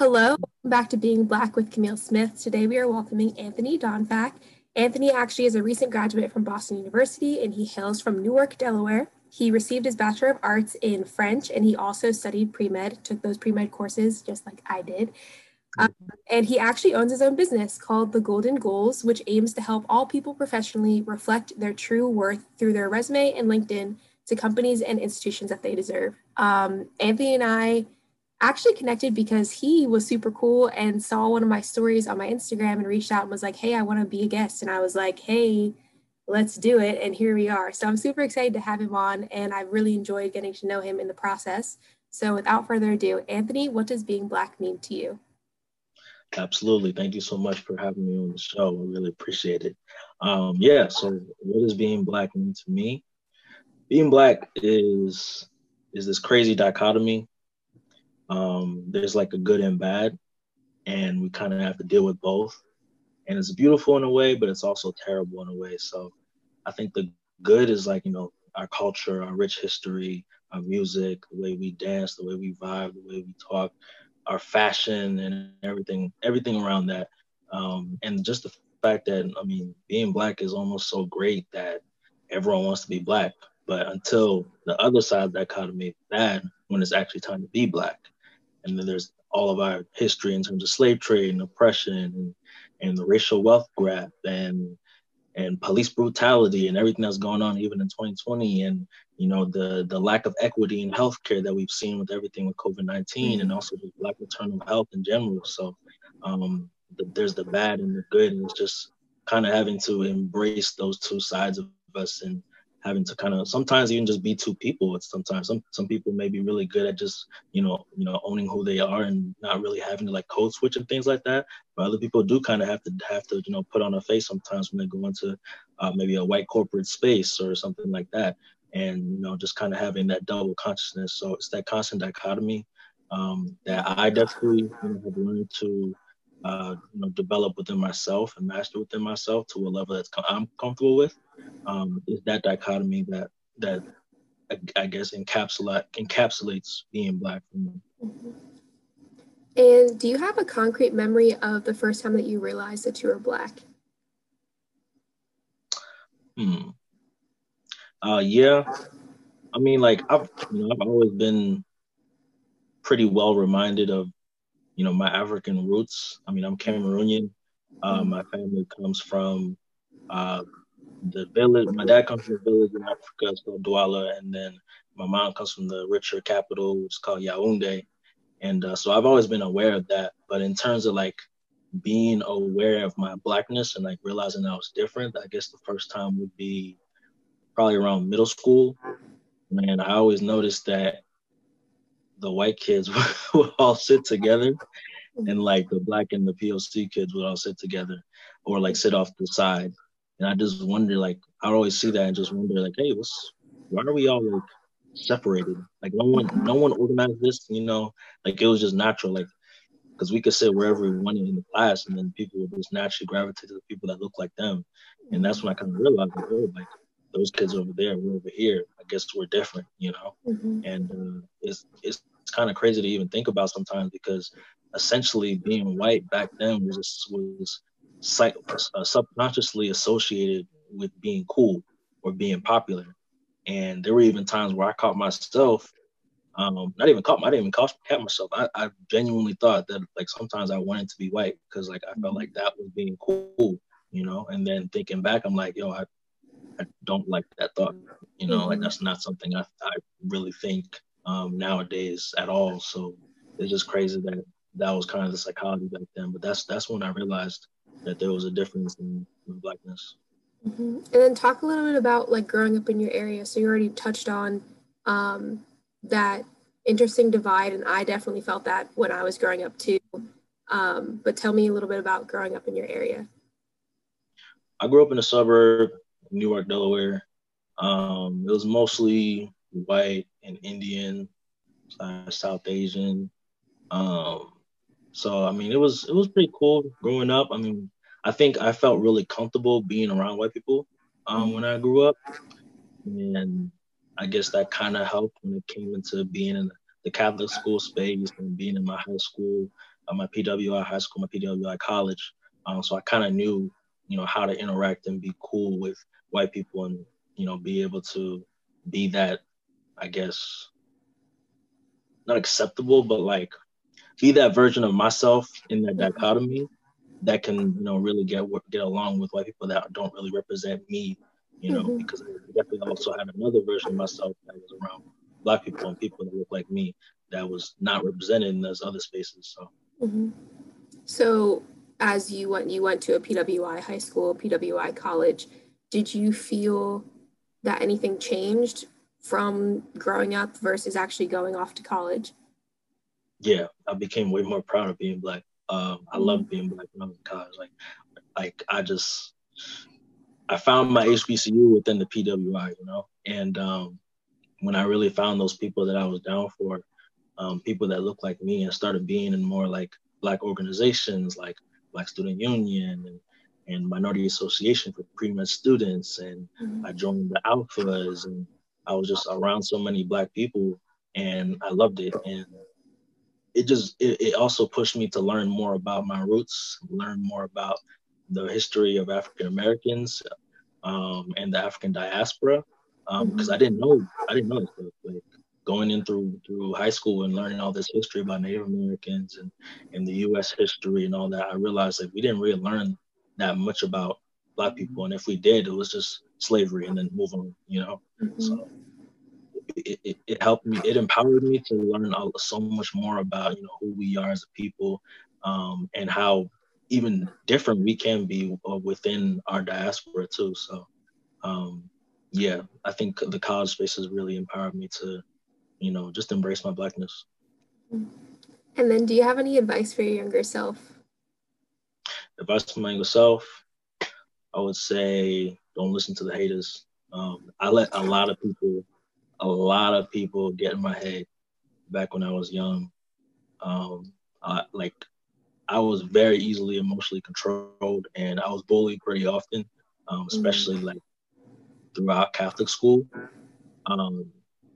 Hello, welcome back to Being Black with Camille Smith. Today we are welcoming Anthony Dongfack. Anthony actually is a recent graduate from Boston University and he hails from Newark, Delaware. He received his Bachelor of Arts in French and he also studied pre med, took those pre med courses just like I did. Um, and he actually owns his own business called The Golden Goals, which aims to help all people professionally reflect their true worth through their resume and LinkedIn to companies and institutions that they deserve. Um, Anthony and I actually connected because he was super cool and saw one of my stories on my Instagram and reached out and was like, Hey, I want to be a guest. And I was like, Hey, let's do it. And here we are. So I'm super excited to have him on and I really enjoyed getting to know him in the process. So without further ado, Anthony, what does being Black mean to you? Absolutely. Thank you so much for having me on the show. I really appreciate it. Um, yeah, so what does being Black mean to me? Being Black is is this crazy dichotomy um, there's like a good and bad, and we kind of have to deal with both. And it's beautiful in a way, but it's also terrible in a way. So I think the good is like, you know, our culture, our rich history, our music, the way we dance, the way we vibe, the way we talk, our fashion and everything, everything around that. Um, and just the fact that, I mean, being black is almost so great that everyone wants to be black. But until the other side of that dichotomy, bad when it's actually time to be black and then there's all of our history in terms of slave trade and oppression and, and the racial wealth grab and and police brutality and everything that's going on even in 2020 and you know the the lack of equity in healthcare that we've seen with everything with COVID-19 mm-hmm. and also the lack of maternal health in general. So um, the, there's the bad and the good, and it's just kind of having to embrace those two sides of us and having to kind of sometimes even just be two people. It's sometimes some some people may be really good at just you know you know owning who they are and not really having to like code switch and things like that. But other people do kind of have to have to you know put on a face sometimes when they go into uh, maybe a white corporate space or something like that. And you know just kind of having that double consciousness. So it's that constant dichotomy um, that I definitely you know, have learned to uh, you know, develop within myself and master within myself to a level that's I'm comfortable with. Um, is that dichotomy that that I, guess encapsulate encapsulates being black for me. Mm-hmm. And do you have a concrete memory of the first time that you realized that you were black? Hmm. Uh, yeah. I mean, like I've you know I've always been pretty well reminded of you know, my African roots. I mean, I'm Cameroonian. Uh, my family comes from uh, the village. My dad comes from a village in Africa, it's called Douala, and then my mom comes from the richer capital, it's called Yaoundé. And uh, so I've always been aware of that. But in terms of like being aware of my blackness and like realizing I was different, I guess the first time would be probably around middle school. And I always noticed that the white kids would all sit together and like the black and the POC kids would all sit together or like sit off the side. And I just wonder, like, I always see that and just wonder, like, hey, what's why are we all like separated? Like, no one, no one organized this, you know? Like, it was just natural, like, because we could sit wherever we wanted in the class, and then people would just naturally gravitate to the people that look like them. And that's when I kind of realized, like, oh, like those kids over there, we're over here. I guess we're different, you know. Mm-hmm. And uh, it's it's it's kind of crazy to even think about sometimes because essentially being white back then was was psych, uh, subconsciously associated with being cool or being popular. And there were even times where I caught myself, um, not even caught, I didn't even caught, myself. I, I genuinely thought that like sometimes I wanted to be white because like I felt like that was being cool, you know. And then thinking back, I'm like, yo, I I don't like that thought. You know, mm-hmm. like that's not something I, I really think um, nowadays at all. So it's just crazy that that was kind of the psychology back then. But that's that's when I realized that there was a difference in, in blackness. Mm-hmm. And then talk a little bit about like growing up in your area. So you already touched on um, that interesting divide, and I definitely felt that when I was growing up too. Um, but tell me a little bit about growing up in your area. I grew up in a suburb Newark, Delaware. Um, it was mostly white and Indian, South Asian. Um, so I mean, it was it was pretty cool growing up. I mean, I think I felt really comfortable being around white people um, when I grew up, and I guess that kind of helped when it came into being in the Catholic school space and being in my high school. uh, my PWI high school, my PWI college. Um, so I kind of knew, you know, how to interact and be cool with white people and, you know, be able to be that, I guess, not acceptable, but like be that version of myself in that dichotomy that can, you know, really get get along with white people that don't really represent me, you know, mm-hmm. because I definitely also had another version of myself that was around black people and people that look like me that was not represented in those other spaces. So, mm-hmm. so as you went, you went to a PWI high school, PWI college. Did you feel that anything changed from growing up versus actually going off to college? Yeah, I became way more proud of being black. Um, I loved mm-hmm. being black when I was in college. Like, like I just, I found my HBCU within the PWI, you know, and um, when I really found those people that I was down for, um, people that looked like me, and started being in more like black organizations, like Black Student Union and and Minority Association for Pre-Med students, and mm-hmm. I joined the Alphas, and I was just around so many black people, and I loved it, and it just it, it also pushed me to learn more about my roots, learn more about the history of African Americans um, and the African diaspora, because um, mm-hmm. I didn't know I didn't know stuff. Like going in through through high school and learning all this history about Native Americans and and the U.S. history and all that, I realized that we didn't really learn that much about Black people, and if we did, it was just slavery and then move on. You know, mm-hmm. so it, it, it, helped me. It empowered me to learn so much more about you know who we are as a people, um, and how even different we can be uh, within our diaspora too. So. Um, yeah, I think the college space has really empowered me to you know, just embrace my blackness. And then, do you have any advice for your younger self? Advice for my younger self, I would say don't listen to the haters. Um, I let a lot of people, a lot of people get in my head back when I was young. Um, I, like I was very easily emotionally controlled, and I was bullied pretty often, um, especially mm-hmm. like throughout Catholic school. Um,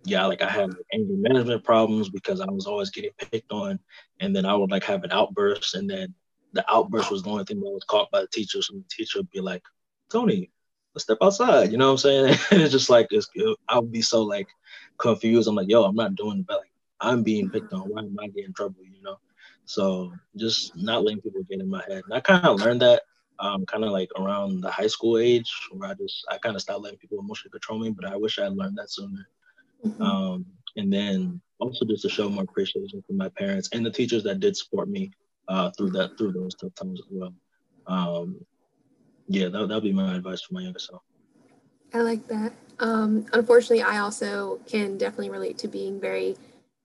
yeah, like I had like, anger management problems because I was always getting picked on, and then I would like have an outburst, and then the outburst was the only thing that was caught by the teacher. So the teacher would be like, "Tony, let's step outside," you know what I'm saying? And it's just like it's, I would be so like confused. I'm like, "Yo, I'm not doing it, but like I'm being picked on. Why am I getting trouble?" You know? So just not letting people get in my head. And I kind of learned that um, kind of like around the high school age, where I just I kind of stopped letting people emotionally control me. But I wish I had learned that sooner. Mm-hmm. Um, and then also just to show more appreciation for my parents and the teachers that did support me uh, through that through those tough times as well. Um, yeah, that that'd be my advice for my younger self. I like that. Um, unfortunately, I also can definitely relate to being very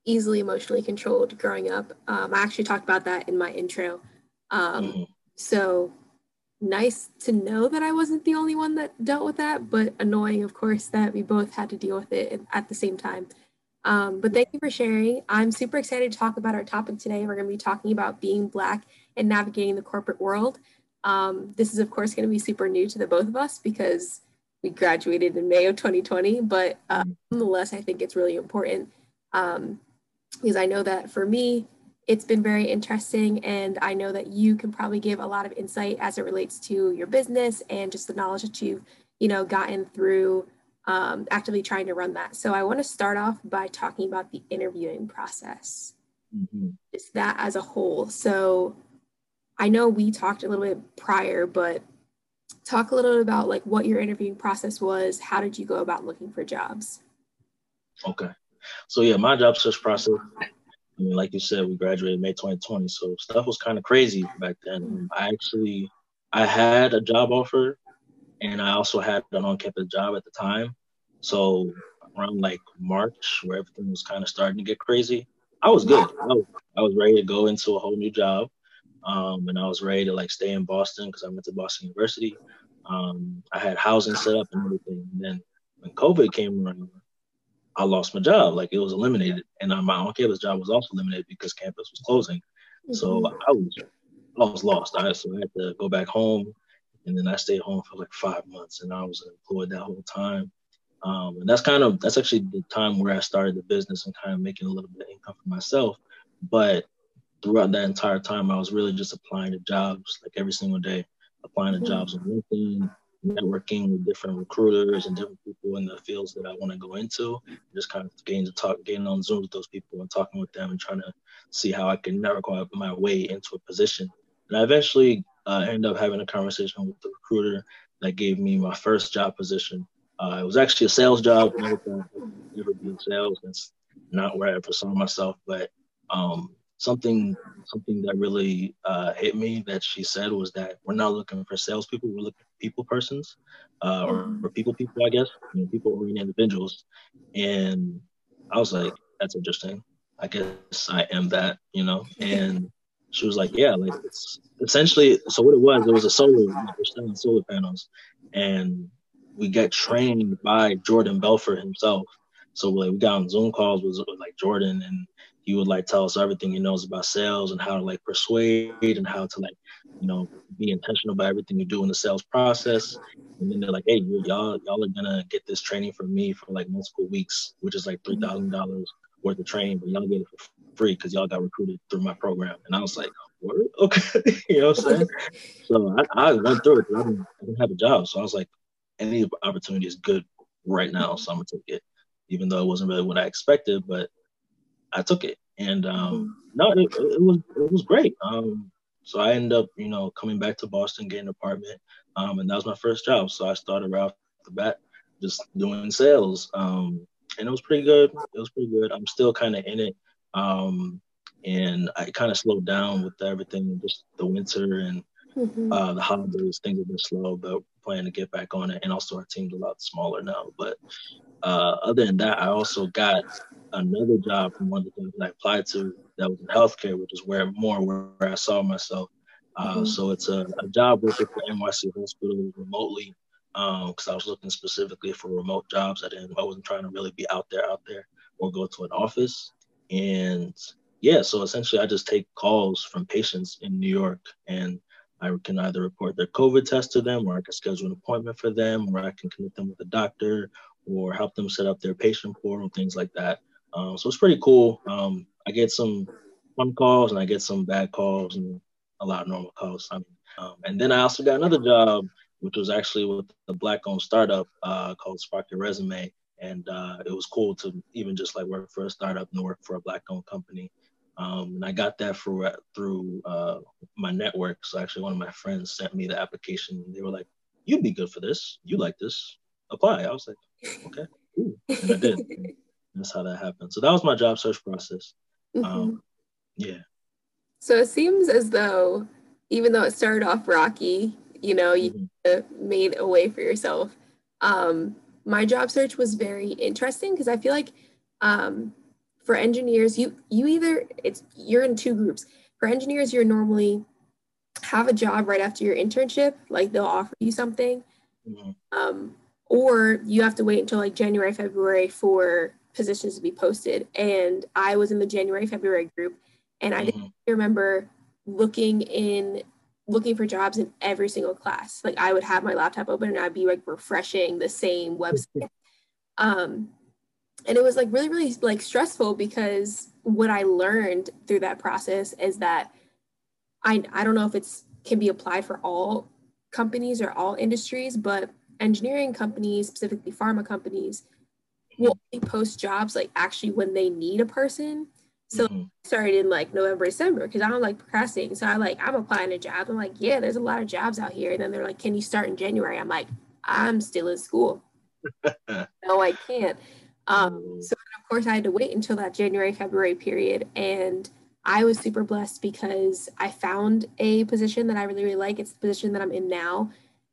easily emotionally controlled growing up. Um, I actually talked about that in my intro. Um, mm-hmm. So nice to know that I wasn't the only one that dealt with that, but annoying, of course, that we both had to deal with it at the same time. Um, but thank you for sharing. I'm super excited to talk about our topic today. We're going to be talking about being Black and navigating the corporate world. Um, this is, of course, going to be super new to the both of us because we graduated in May of 2020, but uh, nonetheless, I think it's really important um, because I know that for me, it's been very interesting and i know that you can probably give a lot of insight as it relates to your business and just the knowledge that you've you know gotten through um, actively trying to run that. So i want to start off by talking about the interviewing process. Mm-hmm. just that as a whole. So i know we talked a little bit prior but talk a little bit about like what your interviewing process was. How did you go about looking for jobs? Okay. So yeah my job search process I mean, like you said, we graduated May 2020, so stuff was kind of crazy back then. I actually, I had a job offer, and I also had an on-campus job at the time. So around like March, where everything was kind of starting to get crazy, I was good. I was, I was ready to go into a whole new job, um, and I was ready to like stay in Boston because I went to Boston University. Um, I had housing set up and everything. And then when COVID came around, I lost my job. Like it was eliminated, and uh, my on-campus job was also eliminated because campus was closing. Mm-hmm. So I was I was lost. I so I had to go back home, and then I stayed home for like five months, and I was employed that whole time. Um, and that's kind of that's actually the time where I started the business and kind of making a little bit of income for myself. But throughout that entire time, I was really just applying to jobs like every single day, applying to jobs on LinkedIn, networking with different recruiters and different people in the fields that I want to go into. Just kind of getting to talk, getting on Zoom with those people and talking with them and trying to see how I can network my way into a position. And I eventually uh, ended up having a conversation with the recruiter that gave me my first job position. Uh, it was actually a sales job. Never, never be in sales. That's not where I ever saw myself. But um, something something that really uh, hit me that she said was that we're not looking for salespeople. We're looking for people persons, uh, or, or people people, I guess, you know, people oriented individuals. And I was like, that's interesting. I guess I am that, you know. And she was like, yeah, like it's essentially. So what it was, it was a solar. We're selling solar panels, and we got trained by Jordan Belfort himself. So like we got on Zoom calls with, with like Jordan, and he would like tell us everything he knows about sales and how to like persuade and how to like you know be intentional about everything you do in the sales process. And then they're like, hey, y'all y'all are gonna get this training from me for like multiple weeks, which is like three thousand dollars worth of training, but y'all get it for free because y'all got recruited through my program. And I was like, what? Okay. you know what I'm saying? so I, I went through it. I didn't, I didn't have a job. So I was like, any opportunity is good right now. So I'm going to take it, even though it wasn't really what I expected, but I took it. And um, mm-hmm. no, it, it, was it was great. Um, so I ended up, you know, coming back to Boston, getting an apartment, um, and that was my first job. So I started right off the bat just doing sales, um, and it was pretty good. It was pretty good. I'm still kind of in it. Um, and I kind of slowed down with everything, just the winter and mm-hmm. uh, the holidays. Things have been slow, but planning to get back on it. And also, our team's a lot smaller now. But uh, other than that, I also got another job from one of the things that I applied to that was in healthcare, which is where more where I saw myself. Uh, mm-hmm. So it's a, a, job working for NYC Hospital remotely because um, I was looking specifically for remote jobs. I didn't, I wasn't trying to really be out there, out there, or go to an office. And yeah, so essentially, I just take calls from patients in New York, and I can either report their COVID test to them, or I can schedule an appointment for them, or I can connect them with a doctor, or help them set up their patient portal, things like that. Um, so it's pretty cool. Um, I get some fun calls, and I get some bad calls, and a lot of normal calls. I mean, um, and then I also got another job, which was actually with a black-owned startup uh, called Spark Your Resume and uh, it was cool to even just like work for a startup and work for a black-owned company. Um, and I got that through through uh, my network. So actually, one of my friends sent me the application. They were like, "You'd be good for this. You like this? Apply." I was like, "Okay, cool," and I did. And that's how that happened. So that was my job search process. Mm-hmm. Um, yeah. So it seems as though, even though it started off rocky, you know, you mm-hmm. made a way for yourself. Um, my job search was very interesting because I feel like um, for engineers, you you either it's you're in two groups. For engineers, you're normally have a job right after your internship, like they'll offer you something, mm-hmm. um, or you have to wait until like January, February for positions to be posted. And I was in the January, February group, and I mm-hmm. remember looking in looking for jobs in every single class. Like I would have my laptop open and I'd be like refreshing the same website. Um, and it was like really, really like stressful because what I learned through that process is that I I don't know if it's can be applied for all companies or all industries, but engineering companies, specifically pharma companies, will only post jobs like actually when they need a person so mm-hmm. started in like November, December because I don't like procrastinating. So I like I'm applying to jobs. I'm like, yeah, there's a lot of jobs out here. And then they're like, can you start in January? I'm like, I'm still in school. no, I can't. Um, mm. so of course I had to wait until that January, February period. And I was super blessed because I found a position that I really, really like. It's the position that I'm in now.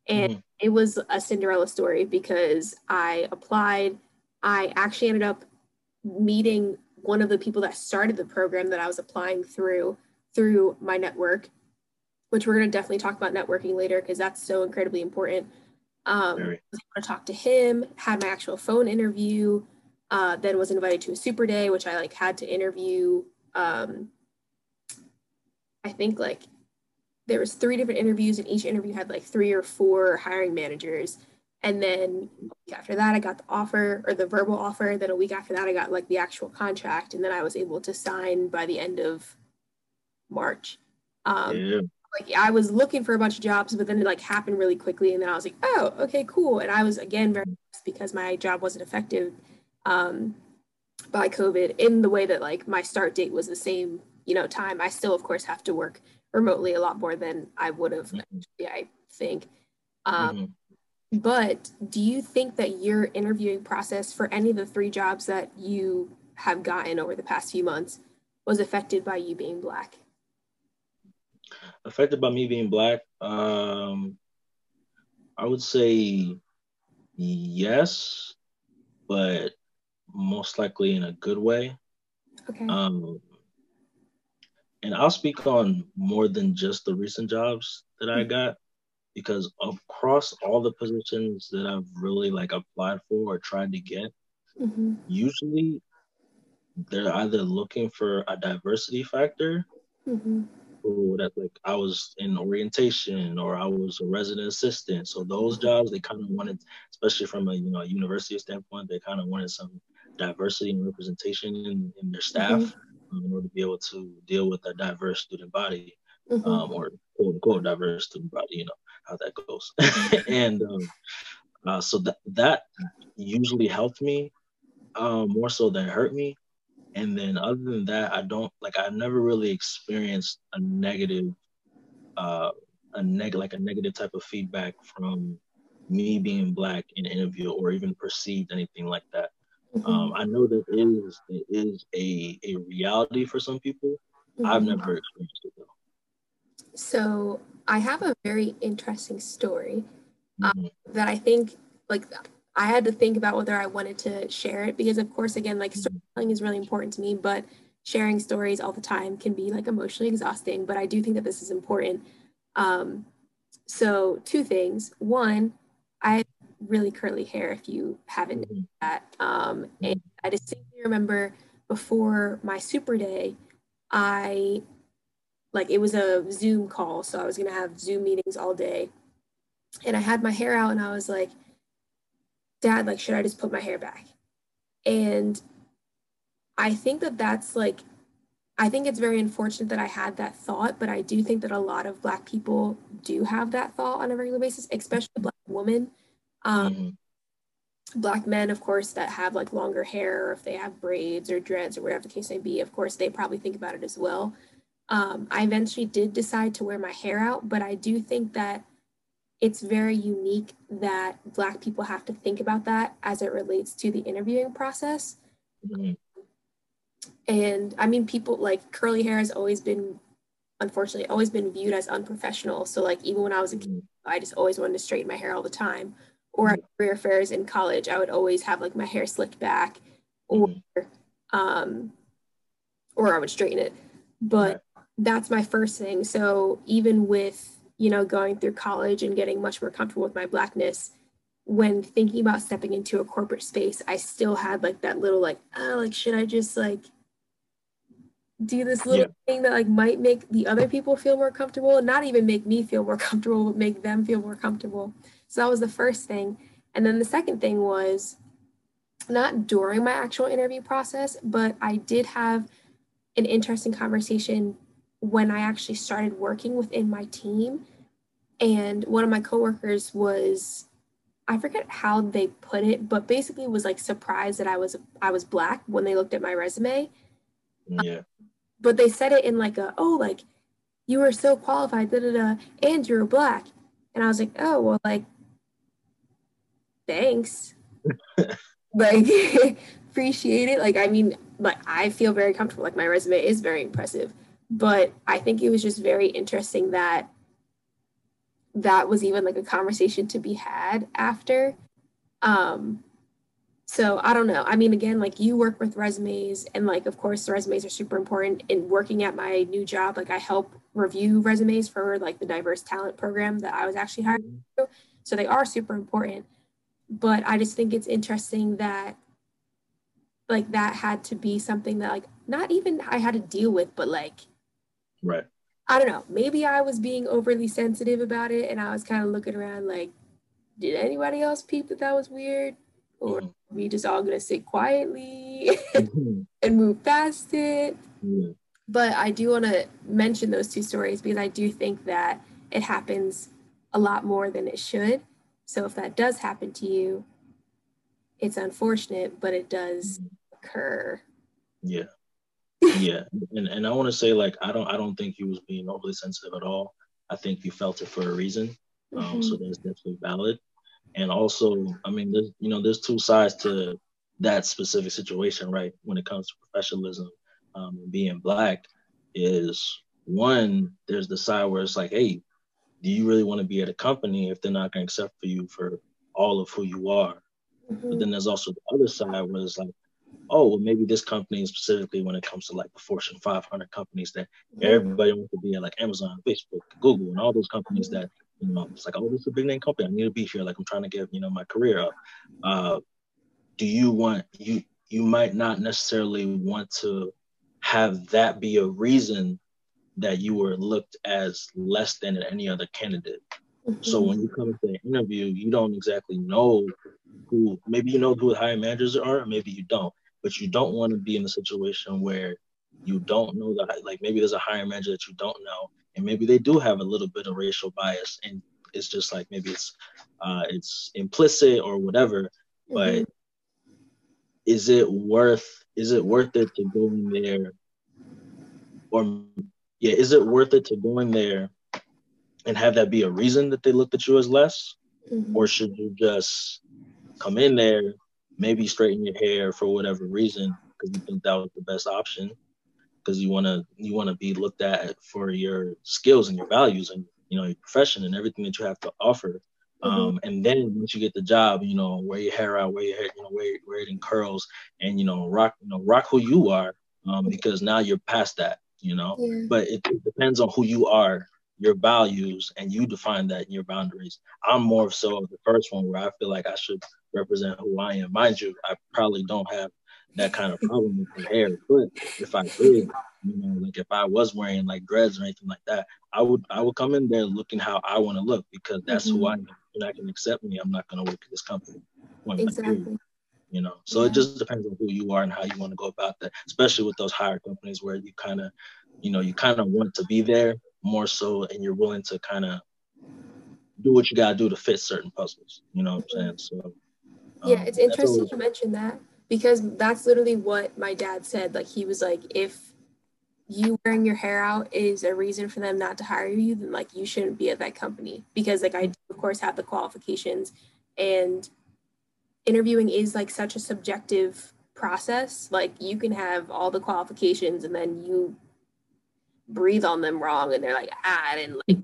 And mm. it was a Cinderella story because I applied. I actually ended up meeting one of the people that started the program that I was applying through through my network, which we're going to definitely talk about networking later because that's so incredibly important. Um, I was able to talk to him, had my actual phone interview, uh, then was invited to a super day, which I like had to interview. Um, I think like there was three different interviews, and each interview had like three or four hiring managers. And then after that, I got the offer or the verbal offer. Then a week after that, I got like the actual contract. And then I was able to sign by the end of March. Um, yeah. Like I was looking for a bunch of jobs, but then it like happened really quickly, and then I was like, oh, okay, cool. And I was again very because my job wasn't affected um, by COVID in the way that like my start date was the same, you know, time. I still, of course, have to work remotely a lot more than I would have. Mm-hmm. I think. Um, mm-hmm. But do you think that your interviewing process for any of the three jobs that you have gotten over the past few months was affected by you being black? Affected by me being black? Um, I would say yes, but most likely in a good way. Okay. Um, and I'll speak on more than just the recent jobs that I mm-hmm. got because across all the positions that I've really like applied for or tried to get, mm-hmm. usually they're either looking for a diversity factor. Mm-hmm. that like I was in orientation or I was a resident assistant. So those jobs they kind of wanted, especially from a you know a university standpoint, they kind of wanted some diversity and representation in, in their staff mm-hmm. um, in order to be able to deal with a diverse student body mm-hmm. um, or quote unquote diverse student body. You know how that goes. and um, uh, so that that usually helped me uh, more so than hurt me. And then other than that, I don't like I've never really experienced a negative uh, a neg like a negative type of feedback from me being black in an interview or even perceived anything like that. Mm-hmm. Um, I know that is it is a a reality for some people. Mm-hmm. I've never experienced it though. So I have a very interesting story um, mm-hmm. that I think like I had to think about whether I wanted to share it because of course again like mm-hmm. storytelling is really important to me, but sharing stories all the time can be like emotionally exhausting. But I do think that this is important. Um, so two things. One, I have really curly hair if you haven't mm-hmm. that. Um, and I distinctly remember before my super day, I like it was a Zoom call. So I was going to have Zoom meetings all day. And I had my hair out and I was like, Dad, like, should I just put my hair back? And I think that that's like, I think it's very unfortunate that I had that thought, but I do think that a lot of Black people do have that thought on a regular basis, especially Black women. Um, mm-hmm. Black men, of course, that have like longer hair, or if they have braids or dreads or whatever the case may be, of course, they probably think about it as well. Um, I eventually did decide to wear my hair out, but I do think that it's very unique that Black people have to think about that as it relates to the interviewing process. Mm-hmm. And I mean, people like curly hair has always been, unfortunately, always been viewed as unprofessional. So, like, even when I was a kid, mm-hmm. I just always wanted to straighten my hair all the time. Or at career fairs in college, I would always have like my hair slicked back, or mm-hmm. um, or I would straighten it. But that's my first thing. So even with, you know, going through college and getting much more comfortable with my blackness, when thinking about stepping into a corporate space, I still had like that little like, oh, like should I just like do this little yeah. thing that like might make the other people feel more comfortable, and not even make me feel more comfortable, but make them feel more comfortable. So that was the first thing. And then the second thing was not during my actual interview process, but I did have an interesting conversation when I actually started working within my team. And one of my coworkers was, I forget how they put it, but basically was like surprised that I was I was black when they looked at my resume. Yeah. Um, but they said it in like a, oh, like you were so qualified, da da da, and you're black. And I was like, oh, well, like, thanks. like, appreciate it. Like, I mean, like, I feel very comfortable. Like, my resume is very impressive but I think it was just very interesting that that was even like a conversation to be had after. Um, so I don't know. I mean, again, like you work with resumes, and like, of course, the resumes are super important. In working at my new job, like I help review resumes for like the diverse talent program that I was actually hired to. So they are super important. But I just think it's interesting that like that had to be something that like not even I had to deal with, but like Right. I don't know. Maybe I was being overly sensitive about it and I was kind of looking around like, did anybody else peep that that was weird? Or mm we just all gonna sit quietly mm-hmm. and move past it? But I do want to mention those two stories because I do think that it happens a lot more than it should. So if that does happen to you, it's unfortunate, but it does occur. Yeah. Yeah. and and I want to say like I don't I don't think he was being overly sensitive at all. I think he felt it for a reason. Um, mm-hmm. so that's definitely valid. And also, I mean, there's you know, there's two sides to that specific situation, right? When it comes to professionalism um, and being black, is one, there's the side where it's like, hey, do you really want to be at a company if they're not going to accept for you for all of who you are? Mm-hmm. But then there's also the other side where it's like, oh, well, maybe this company specifically when it comes to like the Fortune 500 companies that mm-hmm. everybody wants to be at, like Amazon, Facebook, Google, and all those companies that you know, it's like, oh, this is a big name company. I need to be here. Like I'm trying to get you know my career up. Uh, do you want you? You might not necessarily want to have that be a reason that you were looked as less than any other candidate. Mm-hmm. So when you come to the interview, you don't exactly know who. Maybe you know who the hiring managers are, maybe you don't. But you don't want to be in a situation where you don't know that. Like maybe there's a hiring manager that you don't know, and maybe they do have a little bit of racial bias, and it's just like maybe it's uh, it's implicit or whatever. Mm-hmm. But is it worth is it worth it to go in there or yeah, is it worth it to go in there and have that be a reason that they looked at you as less? Mm-hmm. Or should you just come in there, maybe straighten your hair for whatever reason, because you think that was the best option, because you wanna you wanna be looked at for your skills and your values and you know your profession and everything that you have to offer. Mm-hmm. Um, and then once you get the job, you know, wear your hair out, wear your hair, you know, wear, wear it in curls, and you know, rock, you know, rock who you are, um, because now you're past that you know. Yeah. But it, it, depends on who you are, your values, and you define that in your boundaries. I'm more so of the first one where I feel like I should represent who I am. Mind you, I probably don't have that kind of problem with the hair, but if I did, you know, like if I was wearing like dreads or anything like that, I would I would come in there looking how I want to look because that's mm-hmm. who I am. You're not gonna accept me. I'm not gonna work at this company. Exactly you know so yeah. it just depends on who you are and how you want to go about that especially with those higher companies where you kind of you know you kind of want to be there more so and you're willing to kind of do what you got to do to fit certain puzzles you know what i'm saying so um, yeah it's interesting you mentioned that because that's literally what my dad said. Like he was like if you wearing your hair out is a reason for them not to hire you then like you shouldn't be at that company. Because like i do, of course have the qualifications and interviewing is like such a subjective process. Like you can have all the qualifications and then you breathe on them wrong and they're like, ah, I didn't like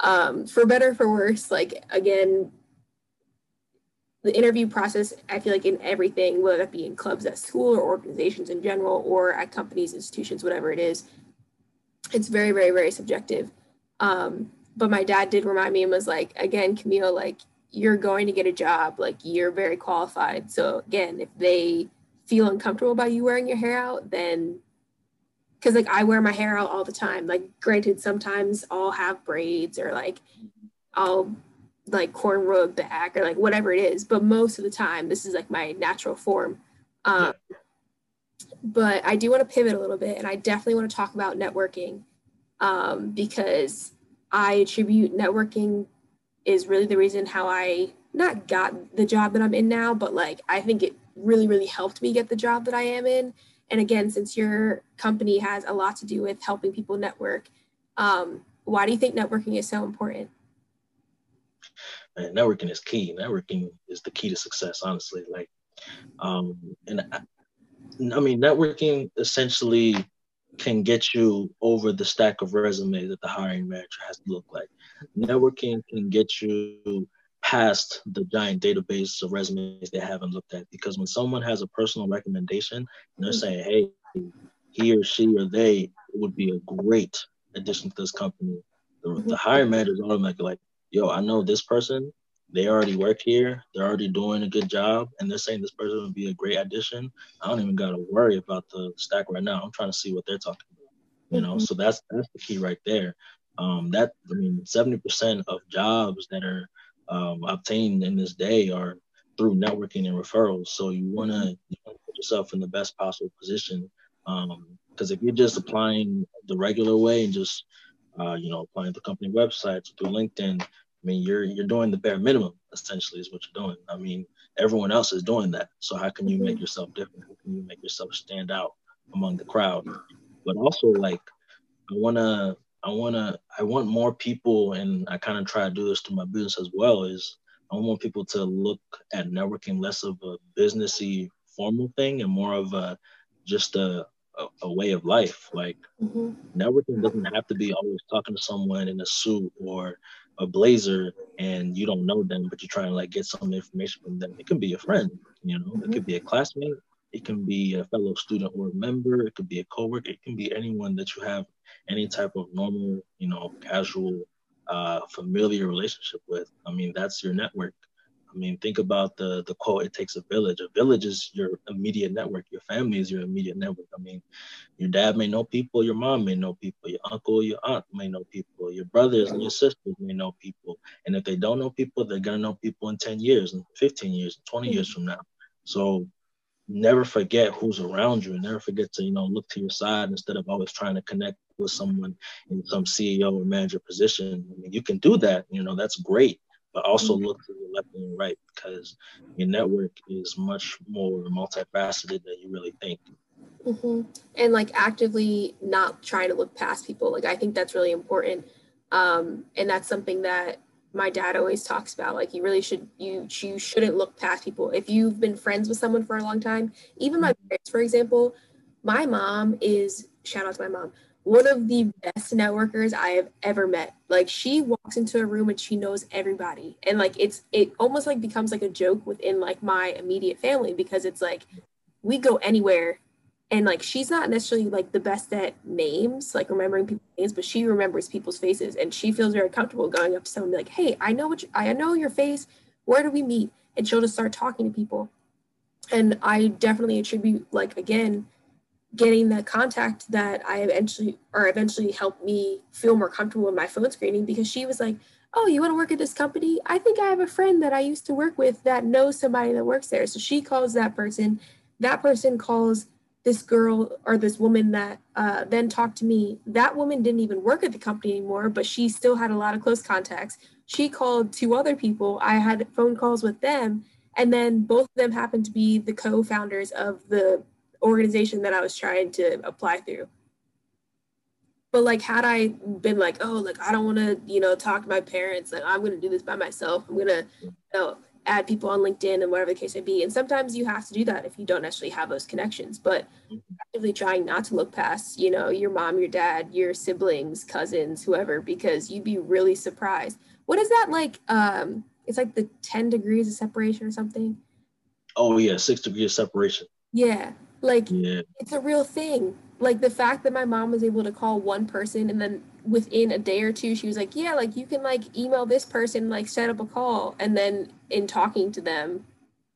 um for better for worse, like again, the interview process, I feel like in everything, whether it be in clubs at school or organizations in general or at companies, institutions, whatever it is, it's very, very, very subjective. Um, but my dad did remind me and was like, again, Camille, like you're going to get a job like you're very qualified so again if they feel uncomfortable about you wearing your hair out then because like i wear my hair out all the time like granted sometimes i'll have braids or like i'll like cornrow it back or like whatever it is but most of the time this is like my natural form um, but i do want to pivot a little bit and i definitely want to talk about networking um, because i attribute networking is really the reason how I not got the job that I'm in now, but like I think it really, really helped me get the job that I am in. And again, since your company has a lot to do with helping people network, um, why do you think networking is so important? Networking is key. Networking is the key to success, honestly. Like, um, and I, I mean, networking essentially can get you over the stack of resumes that the hiring manager has to look like. Networking can get you past the giant database of resumes they haven't looked at because when someone has a personal recommendation and they're saying, hey, he or she or they would be a great addition to this company, the, the hiring manager is automatically like, yo, I know this person they already work here. They're already doing a good job, and they're saying this person would be a great addition. I don't even got to worry about the stack right now. I'm trying to see what they're talking about. You know, mm-hmm. so that's that's the key right there. Um, that I mean, 70% of jobs that are um, obtained in this day are through networking and referrals. So you want to put yourself in the best possible position because Because if you're just applying the regular way and just uh, you know applying the company websites through LinkedIn, I mean you're you're doing the bare minimum essentially is what you're doing. I mean everyone else is doing that. So how can you mm-hmm. make yourself different? How can you make yourself stand out among the crowd? But also like I wanna I wanna I want more people and I kind of try to do this to my business as well is I want people to look at networking less of a businessy formal thing and more of a just a, a, a way of life. Like mm-hmm. networking doesn't have to be always talking to someone in a suit or a blazer and you don't know them, but you're trying to like get some information from them. It can be a friend, you know, mm-hmm. it could be a classmate, it can be a fellow student or a member, it could be a coworker, it can be anyone that you have any type of normal, you know, casual, uh, familiar relationship with. I mean, that's your network. I mean, think about the the quote, it takes a village. A village is your immediate network. Your family is your immediate network. I mean, your dad may know people, your mom may know people, your uncle, your aunt may know people, your brothers and your sisters may know people. And if they don't know people, they're gonna know people in 10 years and 15 years, 20 mm-hmm. years from now. So never forget who's around you and never forget to, you know, look to your side instead of always trying to connect with someone in some CEO or manager position. I mean, you can do that, you know, that's great but also mm-hmm. look to your left and your right because your network is much more multifaceted than you really think. Mm-hmm. And like actively not trying to look past people. Like I think that's really important. Um, and that's something that my dad always talks about. Like you really should you you shouldn't look past people. If you've been friends with someone for a long time, even my mm-hmm. parents, for example, my mom is shout out to my mom one of the best networkers I have ever met. Like she walks into a room and she knows everybody. And like it's it almost like becomes like a joke within like my immediate family because it's like we go anywhere and like she's not necessarily like the best at names, like remembering people's names, but she remembers people's faces and she feels very comfortable going up to someone like, "Hey, I know what you, I know your face. Where do we meet?" And she'll just start talking to people. And I definitely attribute like again getting the contact that I eventually or eventually helped me feel more comfortable in my phone screening because she was like, Oh, you want to work at this company? I think I have a friend that I used to work with that knows somebody that works there. So she calls that person. That person calls this girl or this woman that uh, then talked to me. That woman didn't even work at the company anymore, but she still had a lot of close contacts. She called two other people. I had phone calls with them. And then both of them happened to be the co founders of the organization that I was trying to apply through. But like, had I been like, oh, like I don't want to, you know, talk to my parents, like I'm gonna do this by myself. I'm gonna, you know, add people on LinkedIn and whatever the case may be. And sometimes you have to do that if you don't necessarily have those connections. But actively trying not to look past, you know, your mom, your dad, your siblings, cousins, whoever, because you'd be really surprised. What is that like? Um, it's like the 10 degrees of separation or something. Oh yeah, six degrees of separation. Yeah. Like yeah. it's a real thing. Like the fact that my mom was able to call one person and then within a day or two she was like, Yeah, like you can like email this person, like set up a call. And then in talking to them,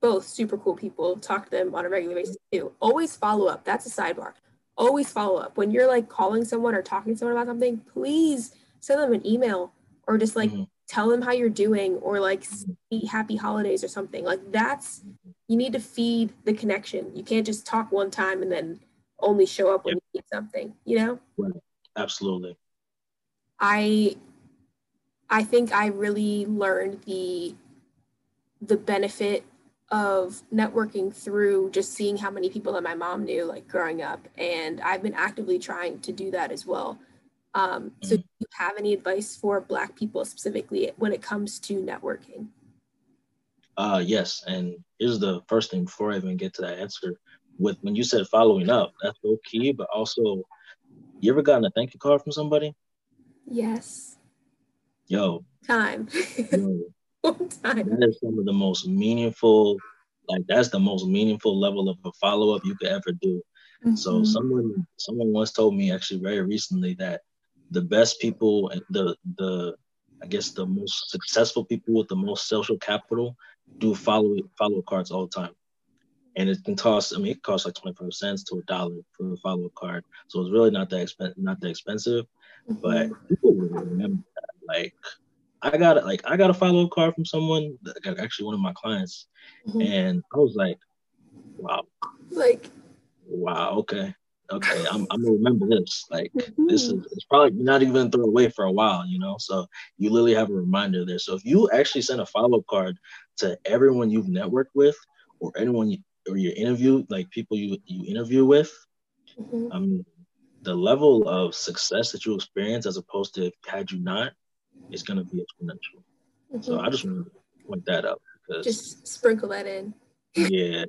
both super cool people, talk to them on a regular basis too. Always follow up. That's a sidebar. Always follow up. When you're like calling someone or talking to someone about something, please send them an email or just like mm-hmm. Tell them how you're doing or like mm-hmm. happy holidays or something. Like that's you need to feed the connection. You can't just talk one time and then only show up when yep. you need something, you know? Right. Absolutely. I I think I really learned the the benefit of networking through just seeing how many people that my mom knew like growing up and I've been actively trying to do that as well. Um, so mm-hmm. do you have any advice for black people specifically when it comes to networking? Uh, yes, and here's the first thing before I even get to that answer. With when you said following up, that's so key. But also, you ever gotten a thank you card from somebody? Yes. Yo. Time. yo, time. That is some of the most meaningful. Like that's the most meaningful level of a follow up you could ever do. Mm-hmm. So someone someone once told me actually very recently that the best people the the I guess the most successful people with the most social capital do follow follow cards all the time. And it can cost, I mean, it costs like 25 cents to a dollar for a follow up card. So it's really not that expensive, not that expensive, mm-hmm. but people remember that. Like, I got like I got a follow up card from someone, actually one of my clients, mm-hmm. and I was like, wow, like, wow, okay. Okay, I'm, I'm gonna remember this. Like mm-hmm. this is it's probably not even throw away for a while, you know. So you literally have a reminder there. So if you actually send a follow up card to everyone you've networked with, or anyone you, or you interview, like people you you interview with, mm-hmm. I mean, the level of success that you experience as opposed to had you not is gonna be exponential. Mm-hmm. So I just want to point that out because just sprinkle that in yeah.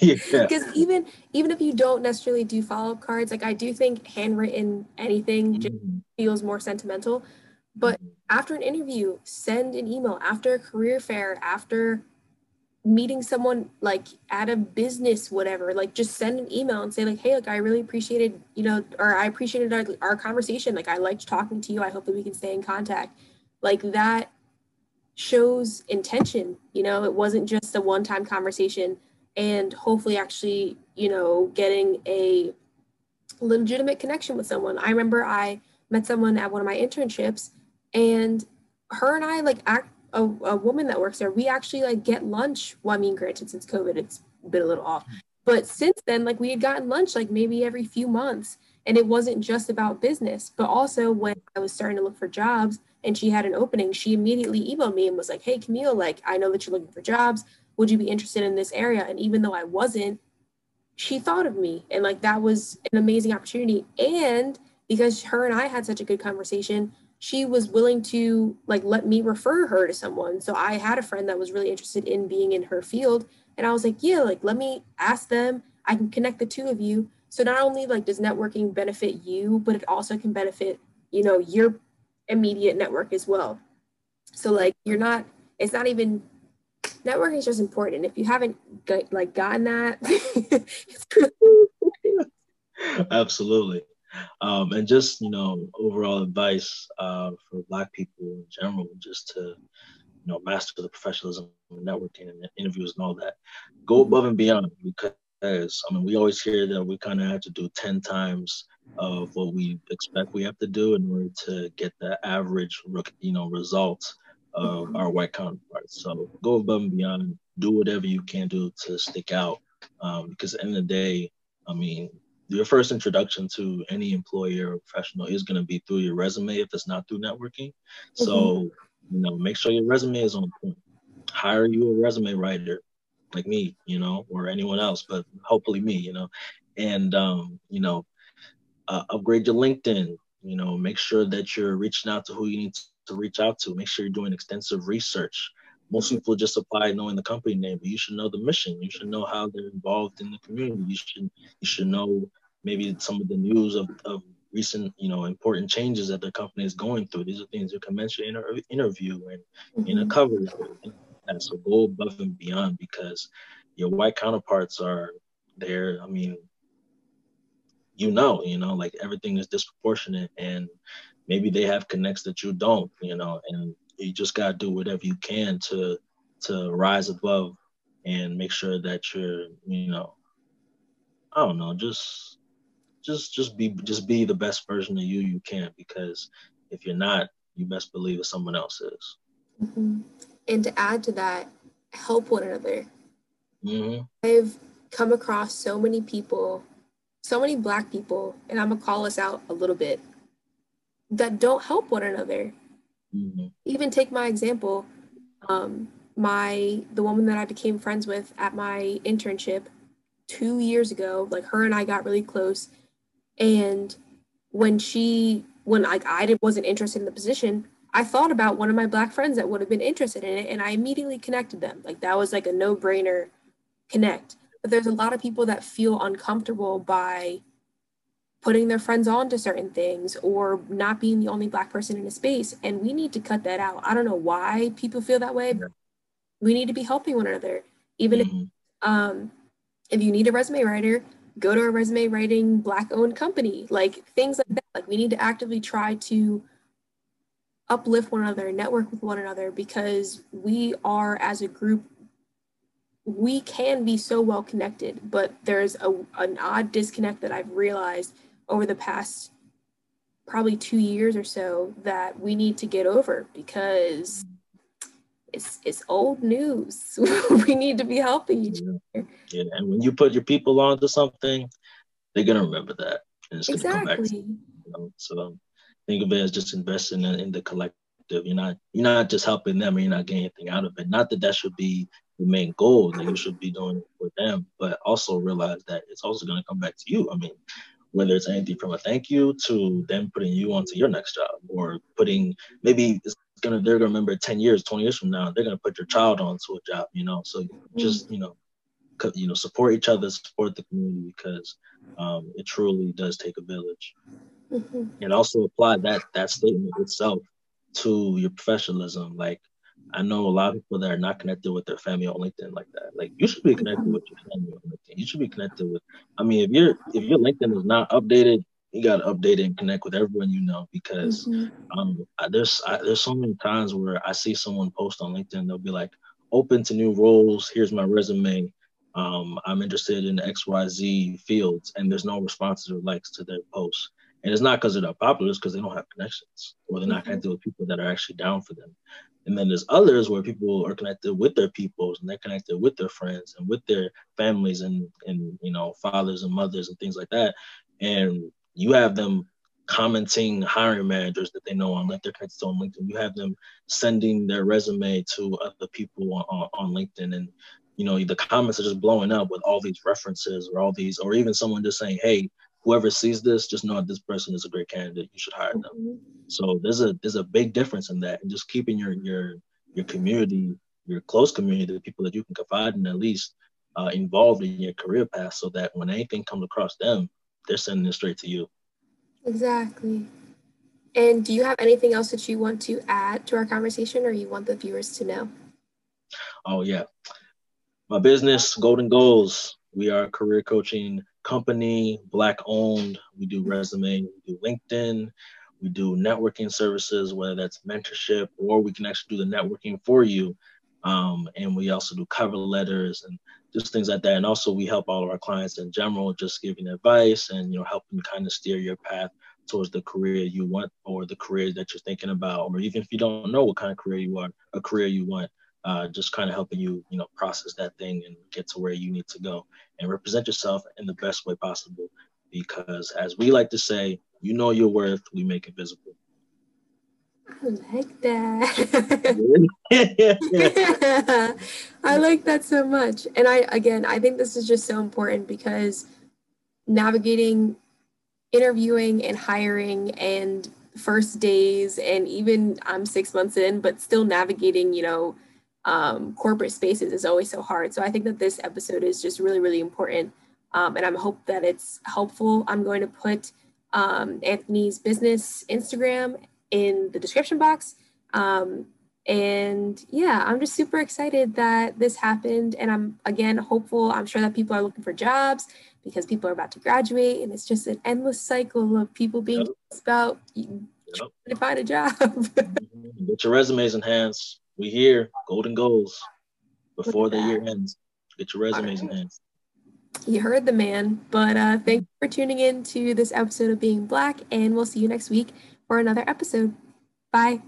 Because even even if you don't necessarily do follow-up cards like i do think handwritten anything just mm-hmm. feels more sentimental. But mm-hmm. after an interview send an email. After a career fair after meeting someone like at a business whatever like just send an email and say like hey like i really appreciated you know or i appreciated our, our conversation. Like i liked talking to you. I hope that we can stay in contact. Like that shows intention you know it wasn't just a one-time conversation and hopefully actually you know getting a legitimate connection with someone. I remember i met someone at one of my internships and her and i like act a, a woman that works there we actually like get lunch. Well i mean granted since covid it's been a little off but since then like we had gotten lunch like maybe every few months and it wasn't just about business but also when i was starting to look for jobs and she had an opening, she immediately emailed me and was like, Hey, Camille, like, I know that you're looking for jobs. Would you be interested in this area? And even though I wasn't, she thought of me. And like, that was an amazing opportunity. And because her and I had such a good conversation, she was willing to like let me refer her to someone. So I had a friend that was really interested in being in her field. And I was like, yeah, like, let me ask them. I can connect the two of you. So not only like does networking benefit you, but it also can benefit, you know, your immediate network as well. So like you're not, it's not even networking is just important. If you haven't like gotten that, Absolutely. Um, and just you know overall advice uh, for Black people in general, just to you know master the professionalism of networking and interviews and all that. Go above and beyond because I mean we always hear that we kind of have to do ten times of what we expect we have to do in order to get the average, you know, results of mm-hmm. our white counterparts. So go above and beyond, do whatever you can do to stick out. Um, because at the end of the day, I mean, your first introduction to any employer or professional is going to be through your resume if it's not through networking. Mm-hmm. So, you know, make sure your resume is on point. Hire you a resume writer like me, you know, or anyone else, but hopefully me, you know, and um, you know, uh, upgrade your LinkedIn. You know, make sure that you're reaching out to who you need to reach out to. Make sure you're doing extensive research. Most people just apply knowing the company name, but you should know the mission. You should know how they're involved in the community. You should you should know maybe some of the news of, of recent, you know, important changes that the company is going through. These are things you can mention in an interview and mm-hmm. in a mm-hmm. cover. And so go above and beyond because your white counterparts are there. I mean, you know, you know, like everything is disproportionate and maybe they have connects that you don't, you know, and you just gotta do whatever you can to to rise above and make sure that you're, you know, I don't know, just just just be just be the best version of you you can because if you're not, you best believe that someone else is. Mm-hmm. And to add to that, help one another. Mm-hmm. I've come across so many people so many black people, and I'm gonna call us out a little bit, that don't help one another. Mm-hmm. Even take my example, um, my the woman that I became friends with at my internship two years ago, like her and I got really close, and when she when like I wasn't interested in the position, I thought about one of my black friends that would have been interested in it, and I immediately connected them. Like that was like a no brainer connect but there's a lot of people that feel uncomfortable by putting their friends on to certain things or not being the only black person in a space and we need to cut that out. I don't know why people feel that way but we need to be helping one another. Even mm-hmm. if um if you need a resume writer go to a resume writing black owned company like things like that. Like we need to actively try to uplift one another network with one another because we are as a group we can be so well connected, but there's a, an odd disconnect that I've realized over the past probably two years or so that we need to get over because it's it's old news. we need to be helping each other. Yeah, and when you put your people onto something, they're gonna remember that, and it's exactly. gonna come back. To you, you know? So think of it as just investing in, in the collective. You're not you're not just helping them, or you're not getting anything out of it. Not that that should be the main goal that you should be doing for them, but also realize that it's also going to come back to you. I mean, whether it's anything from a thank you to them putting you onto your next job or putting maybe it's gonna they're gonna remember 10 years 20 years from now they're gonna put your child onto a job you know so just you know you know support each other support the community because um, it truly does take a village mm-hmm. and also apply that that statement itself to your professionalism like I know a lot of people that are not connected with their family on LinkedIn like that. Like you should be connected with your family on LinkedIn. You should be connected with. I mean, if your if your LinkedIn is not updated, you got to update it and connect with everyone you know because mm-hmm. um there's I, there's so many times where I see someone post on LinkedIn. They'll be like, "Open to new roles. Here's my resume. Um, I'm interested in X Y Z fields," and there's no responses or likes to their posts. And it's not because they're not popular, it's because they don't have connections or they're not mm-hmm. connected with people that are actually down for them. And then there's others where people are connected with their peoples and they're connected with their friends and with their families and and you know fathers and mothers and things like that. And you have them commenting hiring managers that they know on LinkedIn, they're connected on LinkedIn. You have them sending their resume to other people on, on, on LinkedIn, and you know the comments are just blowing up with all these references or all these, or even someone just saying, "Hey, whoever sees this, just know that this person is a great candidate. You should hire them. Mm-hmm. So there's a there's a big difference in that, and just keeping your your your community, your close community, the people that you can confide in, at least uh, involved in your career path, so that when anything comes across them, they're sending it straight to you. Exactly. And do you have anything else that you want to add to our conversation, or you want the viewers to know? Oh yeah, my business, Golden Goals. We are career coaching company, black owned. We do resume, we do LinkedIn, we do networking services, whether that's mentorship or we can actually do the networking for you. Um, and we also do cover letters and just things like that. And also we help all of our clients in general, just giving advice and you know helping kind of steer your path towards the career you want or the career that you're thinking about, or even if you don't know what kind of career you want, a career you want uh, just kind of helping you, you know, process that thing and get to where you need to go and represent yourself in the best way possible. Because as we like to say, you know your worth, we make it visible. I like that. I like that so much. And I, again, I think this is just so important because navigating, interviewing, and hiring and first days, and even I'm six months in, but still navigating, you know, um, corporate spaces is always so hard. So I think that this episode is just really, really important. Um, and I hope that it's helpful. I'm going to put um, Anthony's business Instagram in the description box. Um, and yeah, I'm just super excited that this happened. And I'm again hopeful. I'm sure that people are looking for jobs because people are about to graduate, and it's just an endless cycle of people being yep. about yep. trying to find a job. Get your resumes enhanced we here, golden goals before the year ends. Get your resumes right. in. You heard the man, but uh, thank you for tuning in to this episode of Being Black, and we'll see you next week for another episode. Bye.